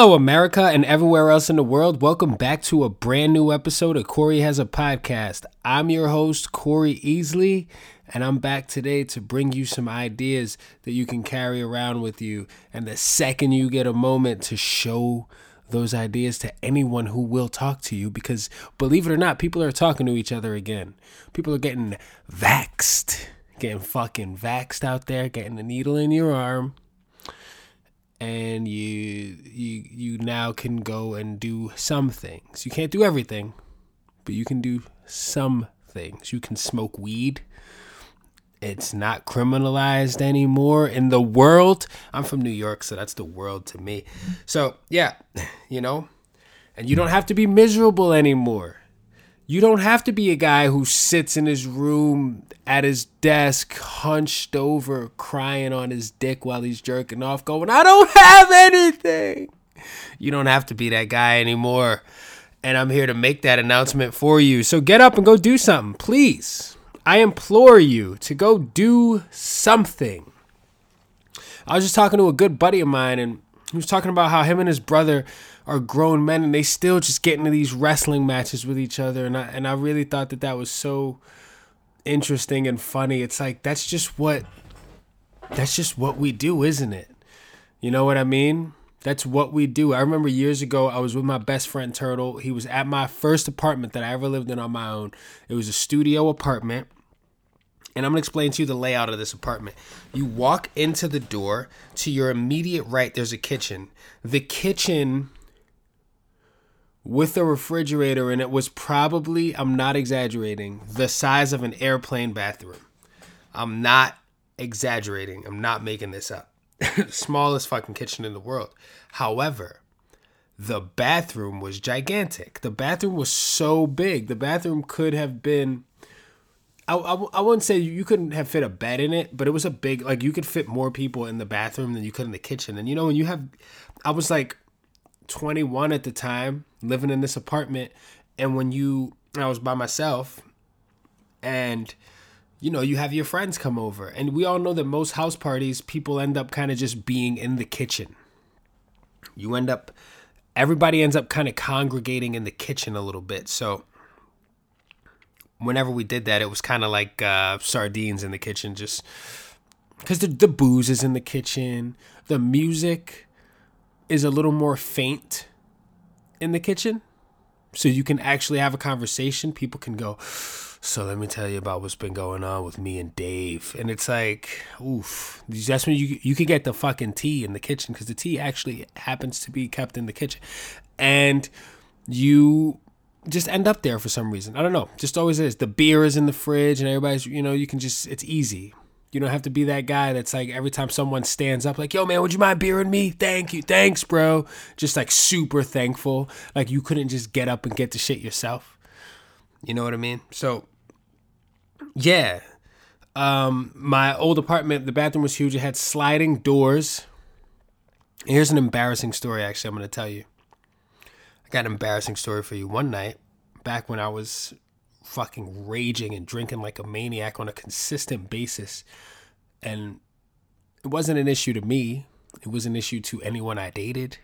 Hello, America, and everywhere else in the world. Welcome back to a brand new episode of Corey Has a Podcast. I'm your host, Corey Easley, and I'm back today to bring you some ideas that you can carry around with you. And the second you get a moment to show those ideas to anyone who will talk to you, because believe it or not, people are talking to each other again. People are getting vaxxed, getting fucking vaxxed out there, getting the needle in your arm and you you you now can go and do some things. You can't do everything, but you can do some things. You can smoke weed. It's not criminalized anymore in the world. I'm from New York, so that's the world to me. So, yeah, you know, and you don't have to be miserable anymore. You don't have to be a guy who sits in his room at his desk, hunched over, crying on his dick while he's jerking off, going, I don't have anything. You don't have to be that guy anymore. And I'm here to make that announcement for you. So get up and go do something, please. I implore you to go do something. I was just talking to a good buddy of mine, and he was talking about how him and his brother are grown men and they still just get into these wrestling matches with each other and I and I really thought that that was so interesting and funny. It's like that's just what that's just what we do, isn't it? You know what I mean? That's what we do. I remember years ago I was with my best friend Turtle. He was at my first apartment that I ever lived in on my own. It was a studio apartment. And I'm going to explain to you the layout of this apartment. You walk into the door, to your immediate right there's a kitchen. The kitchen with a refrigerator and it was probably I'm not exaggerating the size of an airplane bathroom. I'm not exaggerating. I'm not making this up. Smallest fucking kitchen in the world. However, the bathroom was gigantic. The bathroom was so big. The bathroom could have been I, I, I wouldn't say you couldn't have fit a bed in it, but it was a big like you could fit more people in the bathroom than you could in the kitchen. And you know when you have I was like 21 at the time, living in this apartment, and when you I was by myself and you know, you have your friends come over. And we all know that most house parties people end up kind of just being in the kitchen. You end up everybody ends up kind of congregating in the kitchen a little bit. So whenever we did that, it was kind of like uh, sardines in the kitchen, just because the, the booze is in the kitchen, the music is a little more faint in the kitchen. So you can actually have a conversation. People can go, So let me tell you about what's been going on with me and Dave. And it's like, oof. That's when you you can get the fucking tea in the kitchen because the tea actually happens to be kept in the kitchen. And you just end up there for some reason. I don't know. Just always is. The beer is in the fridge and everybody's, you know, you can just, it's easy. You don't have to be that guy that's like every time someone stands up, like, yo, man, would you mind beering me? Thank you. Thanks, bro. Just like super thankful. Like you couldn't just get up and get the shit yourself. You know what I mean? So, yeah. Um, my old apartment, the bathroom was huge. It had sliding doors. Here's an embarrassing story, actually, I'm going to tell you. I got an embarrassing story for you. One night, back when I was fucking raging and drinking like a maniac on a consistent basis. And it wasn't an issue to me, it was an issue to anyone I dated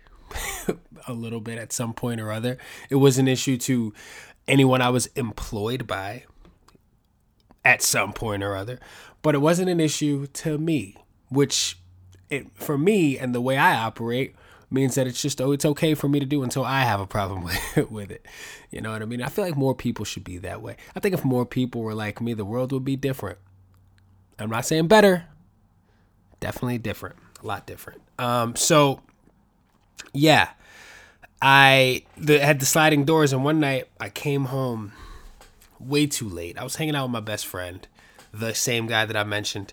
a little bit at some point or other. It was an issue to anyone I was employed by at some point or other. But it wasn't an issue to me, which it for me and the way I operate means that it's just oh it's okay for me to do until I have a problem with with it. You know what I mean? I feel like more people should be that way. I think if more people were like me, the world would be different. I'm not saying better. Definitely different. A lot different. Um so yeah. I the, had the sliding doors and one night I came home way too late. I was hanging out with my best friend, the same guy that I mentioned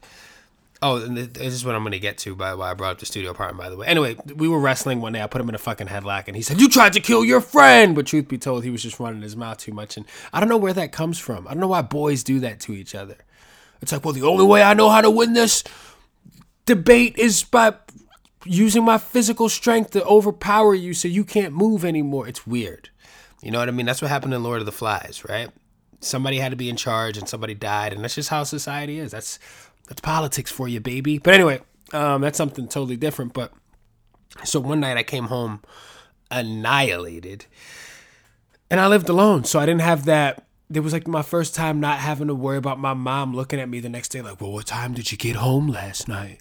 Oh, this is what I'm going to get to by why I brought up the studio apartment, by the way. Anyway, we were wrestling one day. I put him in a fucking headlock, and he said, You tried to kill your friend. But truth be told, he was just running his mouth too much. And I don't know where that comes from. I don't know why boys do that to each other. It's like, Well, the only way I know how to win this debate is by using my physical strength to overpower you so you can't move anymore. It's weird. You know what I mean? That's what happened in Lord of the Flies, right? Somebody had to be in charge and somebody died, and that's just how society is. That's that's politics for you, baby. But anyway, um, that's something totally different. But so one night I came home annihilated. And I lived alone, so I didn't have that. It was like my first time not having to worry about my mom looking at me the next day, like, well, what time did you get home last night?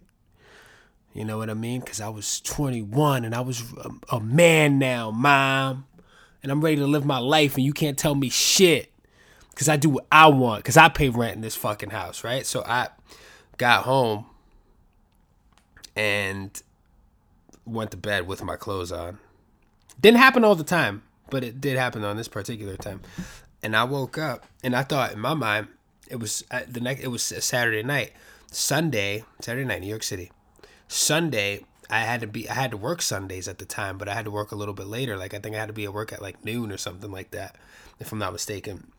You know what I mean? Because I was 21 and I was a, a man now, mom. And I'm ready to live my life, and you can't tell me shit. Because I do what I want, because I pay rent in this fucking house, right? So I got home and went to bed with my clothes on. Didn't happen all the time, but it did happen on this particular time. And I woke up and I thought in my mind it was uh, the next it was a Saturday night. Sunday, Saturday night, New York City. Sunday, I had to be I had to work Sundays at the time, but I had to work a little bit later. Like I think I had to be at work at like noon or something like that, if I'm not mistaken.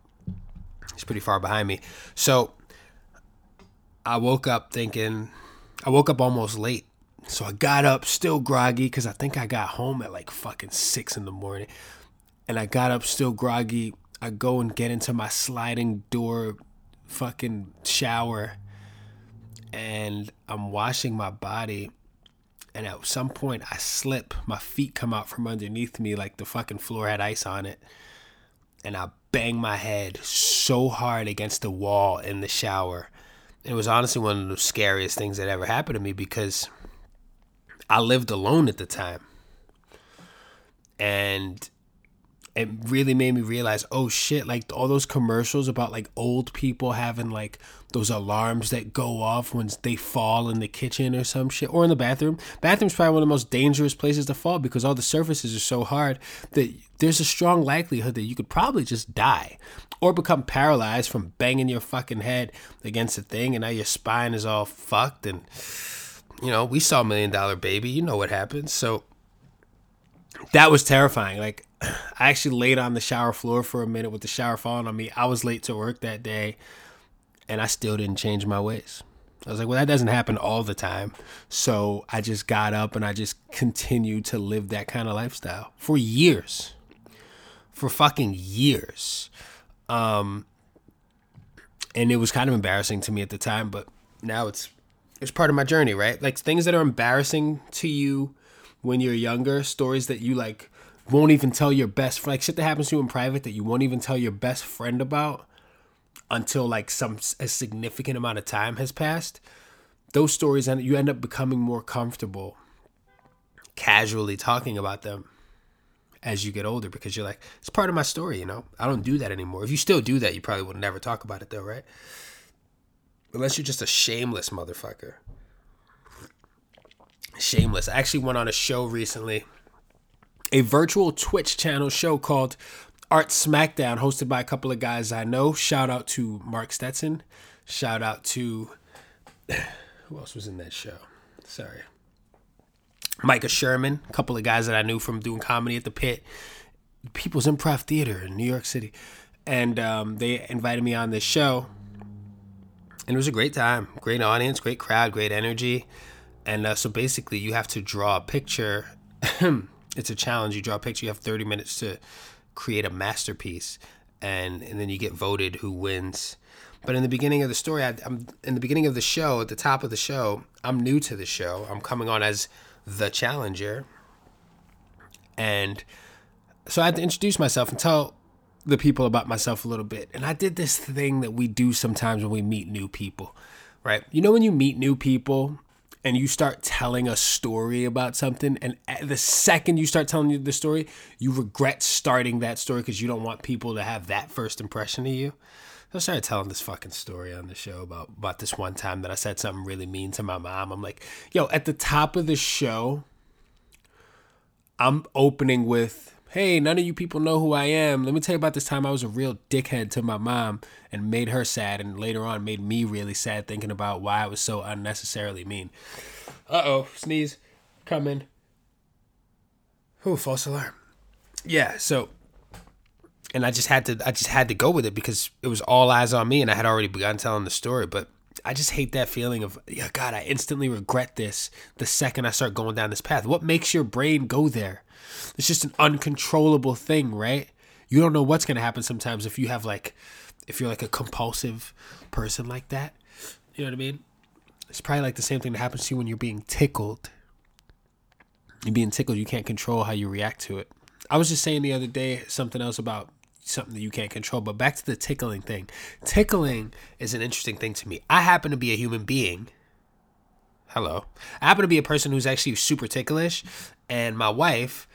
It's pretty far behind me. So I woke up thinking I woke up almost late. So I got up still groggy because I think I got home at like fucking six in the morning. And I got up still groggy. I go and get into my sliding door fucking shower and I'm washing my body and at some point I slip, my feet come out from underneath me like the fucking floor had ice on it. And I bang my head so hard against the wall in the shower. It was honestly one of the scariest things that ever happened to me because I lived alone at the time. And it really made me realize, oh shit, like all those commercials about like old people having like those alarms that go off when they fall in the kitchen or some shit or in the bathroom. Bathroom's probably one of the most dangerous places to fall because all the surfaces are so hard that there's a strong likelihood that you could probably just die or become paralyzed from banging your fucking head against a thing and now your spine is all fucked and you know, we saw Million Dollar Baby, you know what happens. So that was terrifying. Like I actually laid on the shower floor for a minute with the shower falling on me. I was late to work that day and I still didn't change my ways. I was like, well, that doesn't happen all the time. So I just got up and I just continued to live that kind of lifestyle for years. For fucking years. Um, and it was kind of embarrassing to me at the time, but now it's it's part of my journey, right? Like things that are embarrassing to you when you're younger, stories that you like won't even tell your best friend, like shit that happens to you in private that you won't even tell your best friend about until like some a significant amount of time has passed. Those stories and you end up becoming more comfortable casually talking about them as you get older because you're like it's part of my story, you know. I don't do that anymore. If you still do that, you probably would never talk about it though, right? Unless you're just a shameless motherfucker. Shameless. I actually went on a show recently a virtual Twitch channel show called Art Smackdown, hosted by a couple of guys I know. Shout out to Mark Stetson. Shout out to who else was in that show? Sorry. Micah Sherman, a couple of guys that I knew from doing comedy at the pit, People's Improv Theater in New York City. And um, they invited me on this show. And it was a great time, great audience, great crowd, great energy. And uh, so basically, you have to draw a picture it's a challenge. You draw a picture. You have 30 minutes to create a masterpiece, and and then you get voted who wins. But in the beginning of the story, I, am in the beginning of the show, at the top of the show, I'm new to the show. I'm coming on as the challenger, and so I had to introduce myself and tell the people about myself a little bit. And I did this thing that we do sometimes when we meet new people, right? You know, when you meet new people and you start telling a story about something and the second you start telling you the story you regret starting that story because you don't want people to have that first impression of you. So i started telling this fucking story on the show about about this one time that i said something really mean to my mom. I'm like yo at the top of the show i'm opening with hey, none of you people know who I am. Let me tell you about this time I was a real dickhead to my mom and made her sad, and later on made me really sad thinking about why I was so unnecessarily mean. Uh oh, sneeze coming. Ooh, false alarm. Yeah, so and I just had to I just had to go with it because it was all eyes on me and I had already begun telling the story, but I just hate that feeling of yeah, God, I instantly regret this the second I start going down this path. What makes your brain go there? It's just an uncontrollable thing, right? You don't know what's going to happen sometimes if you have like if you're like a compulsive person like that. You know what I mean? It's probably like the same thing that happens to you when you're being tickled. You're being tickled, you can't control how you react to it. I was just saying the other day something else about something that you can't control, but back to the tickling thing. Tickling is an interesting thing to me. I happen to be a human being. Hello. I happen to be a person who's actually super ticklish, and my wife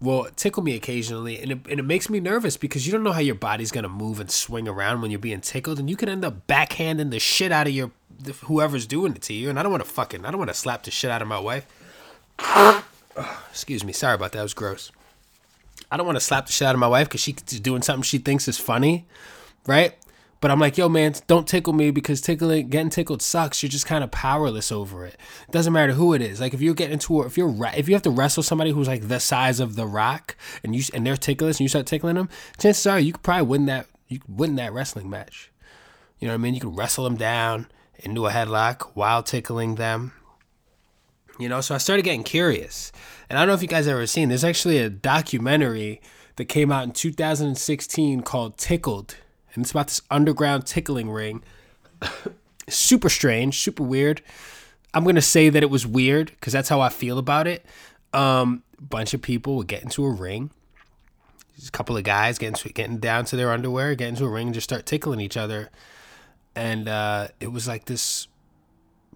will tickle me occasionally, and it, and it makes me nervous because you don't know how your body's gonna move and swing around when you're being tickled, and you can end up backhanding the shit out of your whoever's doing it to you. And I don't want to fucking, I don't want to slap the shit out of my wife. excuse me, sorry about that. It was gross. I don't want to slap the shit out of my wife because she's doing something she thinks is funny, right? But I'm like, yo, man, don't tickle me because tickling, getting tickled sucks. You're just kind of powerless over it. it. Doesn't matter who it is. Like if you're getting into, if you're, if you have to wrestle somebody who's like the size of the rock, and you and they're ticklish, and you start tickling them, chances are you could probably win that. You could win that wrestling match. You know what I mean? You could wrestle them down into a headlock while tickling them. You know, so I started getting curious. And I don't know if you guys ever seen. There's actually a documentary that came out in 2016 called Tickled and it's about this underground tickling ring. super strange, super weird. I'm gonna say that it was weird because that's how I feel about it. Um, bunch of people would get into a ring. Just a couple of guys getting to, getting down to their underwear, get into a ring, and just start tickling each other. And uh, it was like this,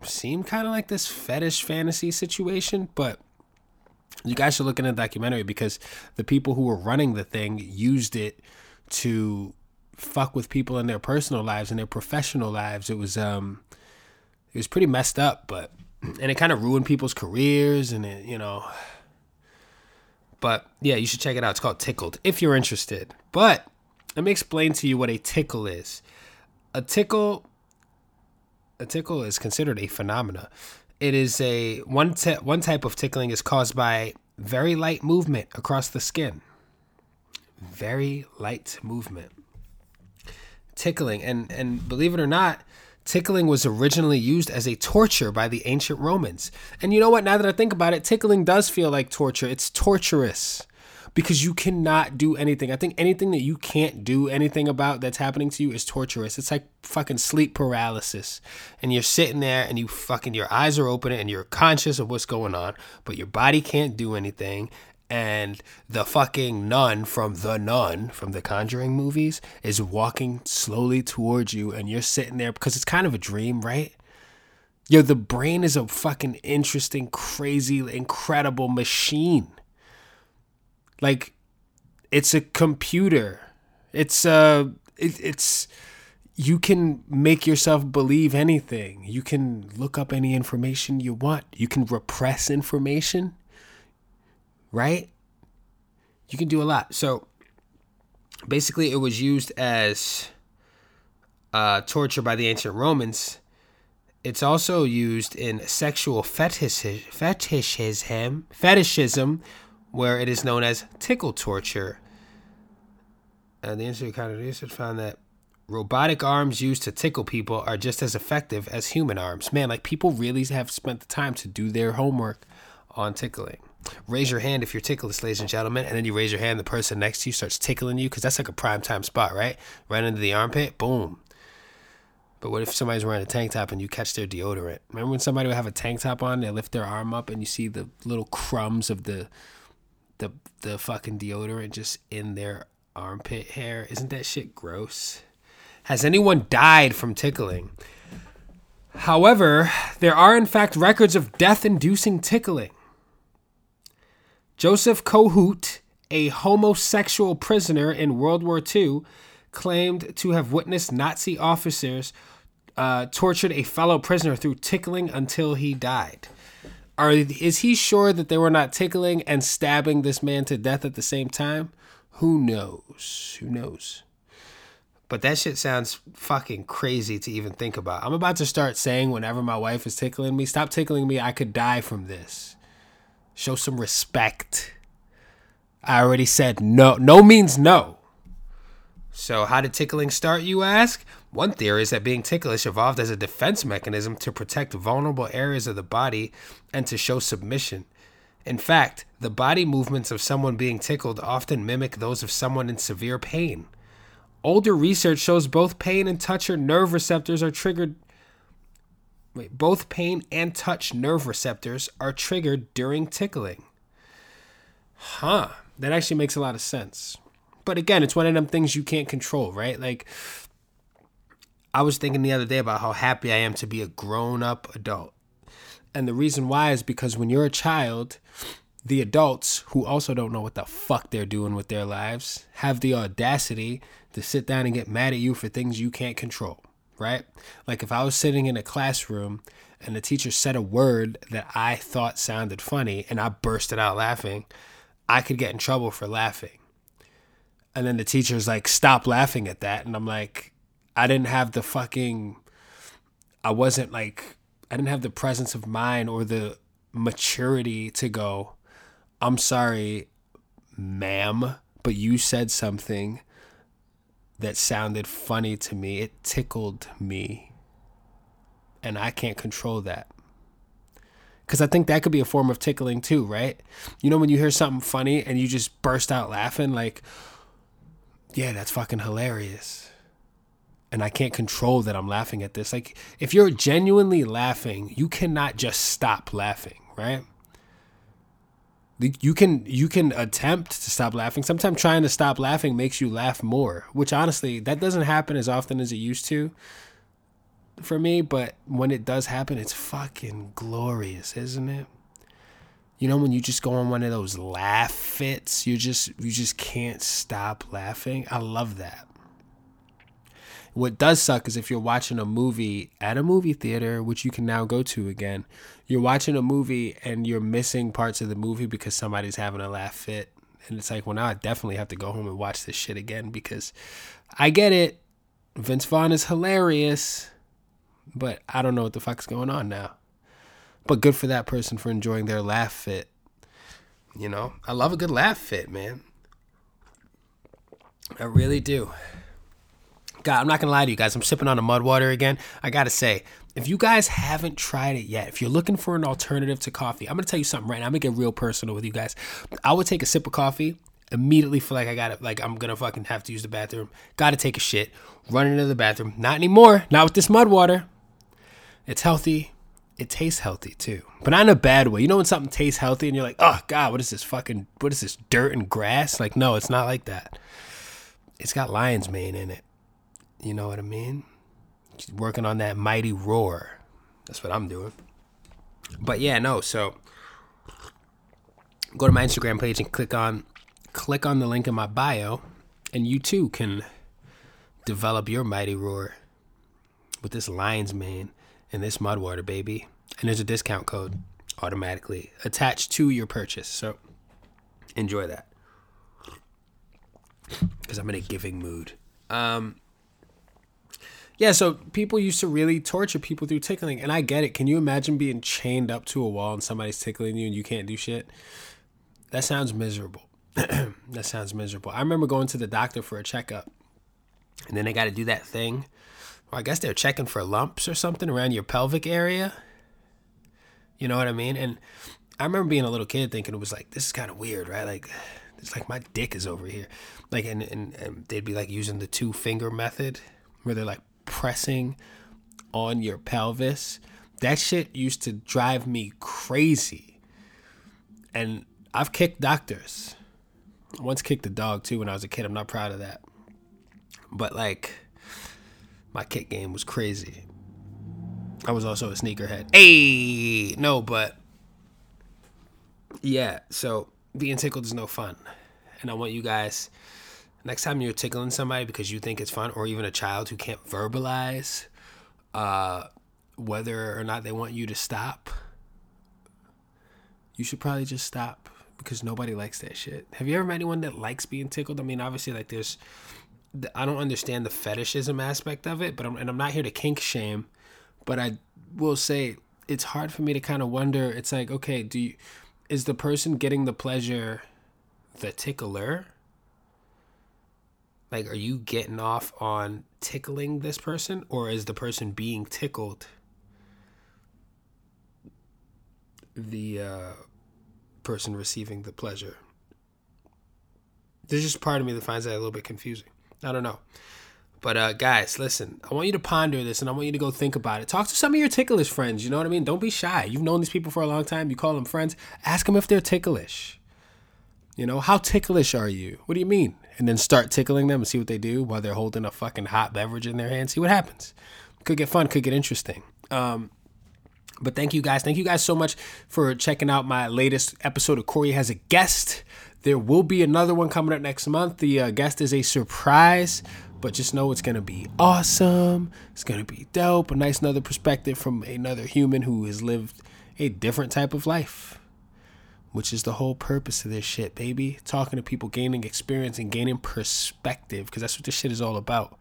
seemed kind of like this fetish fantasy situation, but you guys should look into the documentary because the people who were running the thing used it to fuck with people in their personal lives and their professional lives. It was um it was pretty messed up, but and it kind of ruined people's careers and it, you know. But yeah, you should check it out. It's called Tickled if you're interested. But let me explain to you what a tickle is. A tickle a tickle is considered a phenomena. It is a one one type of tickling is caused by very light movement across the skin. Very light movement tickling. And and believe it or not, tickling was originally used as a torture by the ancient Romans. And you know what? Now that I think about it, tickling does feel like torture. It's torturous because you cannot do anything. I think anything that you can't do anything about that's happening to you is torturous. It's like fucking sleep paralysis. And you're sitting there and you fucking your eyes are open and you're conscious of what's going on, but your body can't do anything and the fucking nun from the nun from the conjuring movies is walking slowly towards you and you're sitting there because it's kind of a dream right yo the brain is a fucking interesting crazy incredible machine like it's a computer it's uh it, it's you can make yourself believe anything you can look up any information you want you can repress information right? You can do a lot. So basically, it was used as uh, torture by the ancient Romans. It's also used in sexual fetish, fetishism, fetishism, where it is known as tickle torture. And the Institute of Counter Research found that robotic arms used to tickle people are just as effective as human arms. Man, like people really have spent the time to do their homework on tickling raise your hand if you're ticklish, ladies and gentlemen, and then you raise your hand, the person next to you starts tickling you because that's like a prime time spot, right? Right into the armpit, boom. But what if somebody's wearing a tank top and you catch their deodorant? Remember when somebody would have a tank top on, they lift their arm up and you see the little crumbs of the the the fucking deodorant just in their armpit hair? Isn't that shit gross? Has anyone died from tickling? However, there are in fact records of death inducing tickling. Joseph Kohout, a homosexual prisoner in World War II, claimed to have witnessed Nazi officers uh, tortured a fellow prisoner through tickling until he died. Are, is he sure that they were not tickling and stabbing this man to death at the same time? Who knows? Who knows? But that shit sounds fucking crazy to even think about. I'm about to start saying whenever my wife is tickling me, stop tickling me, I could die from this. Show some respect. I already said no. No means no. So, how did tickling start, you ask? One theory is that being ticklish evolved as a defense mechanism to protect vulnerable areas of the body and to show submission. In fact, the body movements of someone being tickled often mimic those of someone in severe pain. Older research shows both pain and touch or nerve receptors are triggered Wait, both pain and touch nerve receptors are triggered during tickling. Huh. That actually makes a lot of sense. But again, it's one of them things you can't control, right? Like, I was thinking the other day about how happy I am to be a grown up adult. And the reason why is because when you're a child, the adults who also don't know what the fuck they're doing with their lives have the audacity to sit down and get mad at you for things you can't control, right? Like if I was sitting in a classroom and the teacher said a word that I thought sounded funny and I bursted out laughing, I could get in trouble for laughing. And then the teacher's like, stop laughing at that. And I'm like, I didn't have the fucking, I wasn't like, I didn't have the presence of mind or the maturity to go, I'm sorry, ma'am, but you said something that sounded funny to me. It tickled me. And I can't control that. Because I think that could be a form of tickling too, right? You know, when you hear something funny and you just burst out laughing, like, yeah, that's fucking hilarious and I can't control that I'm laughing at this. Like, if you're genuinely laughing, you cannot just stop laughing, right? You can you can attempt to stop laughing. Sometimes trying to stop laughing makes you laugh more, which honestly that doesn't happen as often as it used to for me. But when it does happen, it's fucking glorious, isn't it? You know when you just go on one of those laugh fits, you just you just can't stop laughing. I love that. What does suck is if you're watching a movie at a movie theater, which you can now go to again, you're watching a movie and you're missing parts of the movie because somebody's having a laugh fit. And it's like, well, now I definitely have to go home and watch this shit again because I get it. Vince Vaughn is hilarious, but I don't know what the fuck's going on now. But good for that person for enjoying their laugh fit. You know, I love a good laugh fit, man. I really do. God, I'm not gonna lie to you guys. I'm sipping on a mud water again. I gotta say, if you guys haven't tried it yet, if you're looking for an alternative to coffee, I'm gonna tell you something right now. I'm gonna get real personal with you guys. I would take a sip of coffee, immediately feel like I got it, like I'm gonna fucking have to use the bathroom. Gotta take a shit, run into the bathroom. Not anymore. Not with this mud water. It's healthy. It tastes healthy too, but not in a bad way. You know when something tastes healthy and you're like, oh god, what is this fucking, what is this dirt and grass? Like, no, it's not like that. It's got lion's mane in it. You know what I mean? working on that mighty roar. That's what I'm doing. But yeah, no. So go to my Instagram page and click on click on the link in my bio, and you too can develop your mighty roar with this lion's mane and this mud water, baby. And there's a discount code automatically attached to your purchase. So enjoy that. Because I'm in a giving mood. Um, yeah, so people used to really torture people through tickling, and I get it. Can you imagine being chained up to a wall and somebody's tickling you and you can't do shit? That sounds miserable. that sounds miserable. I remember going to the doctor for a checkup, and then they got to do that thing. Well, I guess they're checking for lumps or something around your pelvic area. You know what I mean? And I remember being a little kid thinking it was like, this is kind of weird, right? Like, it's like my dick is over here. Like, and, and, and they'd be like using the two finger method where they're like pressing on your pelvis. That shit used to drive me crazy. And I've kicked doctors. I once kicked a dog too when I was a kid. I'm not proud of that. But like my kick game was crazy. I was also a sneakerhead. Hey, no, but yeah, so being tickled is no fun. And I want you guys next time you're tickling somebody because you think it's fun, or even a child who can't verbalize uh, whether or not they want you to stop, you should probably just stop because nobody likes that shit. Have you ever met anyone that likes being tickled? I mean, obviously, like there's, I don't understand the fetishism aspect of it, but I'm, and I'm not here to kink shame, but I will say it's hard for me to kind of wonder. It's like, okay, do you, is the person getting the pleasure the tickler? Like, are you getting off on tickling this person, or is the person being tickled the uh, person receiving the pleasure? There's just part of me that finds that a little bit confusing. I don't know. But uh, guys, listen, I want you to ponder this and I want you to go think about it. Talk to some of your ticklish friends, you know what I mean? Don't be shy. You've known these people for a long time. You call them friends. Ask them if they're ticklish. You know, how ticklish are you? What do you mean? And then start tickling them and see what they do while they're holding a fucking hot beverage in their hand. See what happens. Could get fun, could get interesting. Um, but thank you guys. Thank you guys so much for checking out my latest episode of Corey Has a Guest. There will be another one coming up next month. The uh, guest is a surprise, but just know it's going to be awesome. It's going to be dope. A nice another perspective from another human who has lived a different type of life which is the whole purpose of this shit, baby. Talking to people, gaining experience and gaining perspective, because that's what this shit is all about.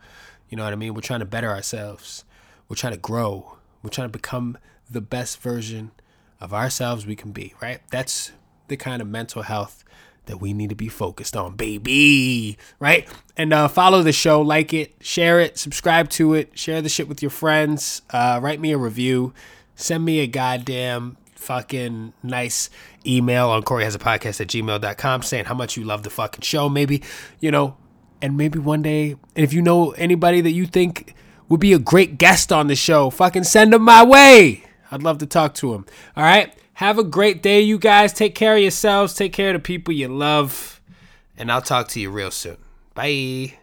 You know what I mean? We're trying to better ourselves. We're trying to grow. We're trying to become the best version of ourselves we can be, right? That's the kind of mental health that we need to be focused on, baby. Right? And uh, follow the show, like it, share it, subscribe to it, share the shit with your friends, uh, write me a review, send me a goddamn fucking nice email on Corey has a podcast at gmail.com saying how much you love the fucking show, maybe, you know, and maybe one day, and if you know anybody that you think would be a great guest on the show, fucking send them my way. I'd love to talk to them. All right. Have a great day, you guys. Take care of yourselves. Take care of the people you love. And I'll talk to you real soon. Bye.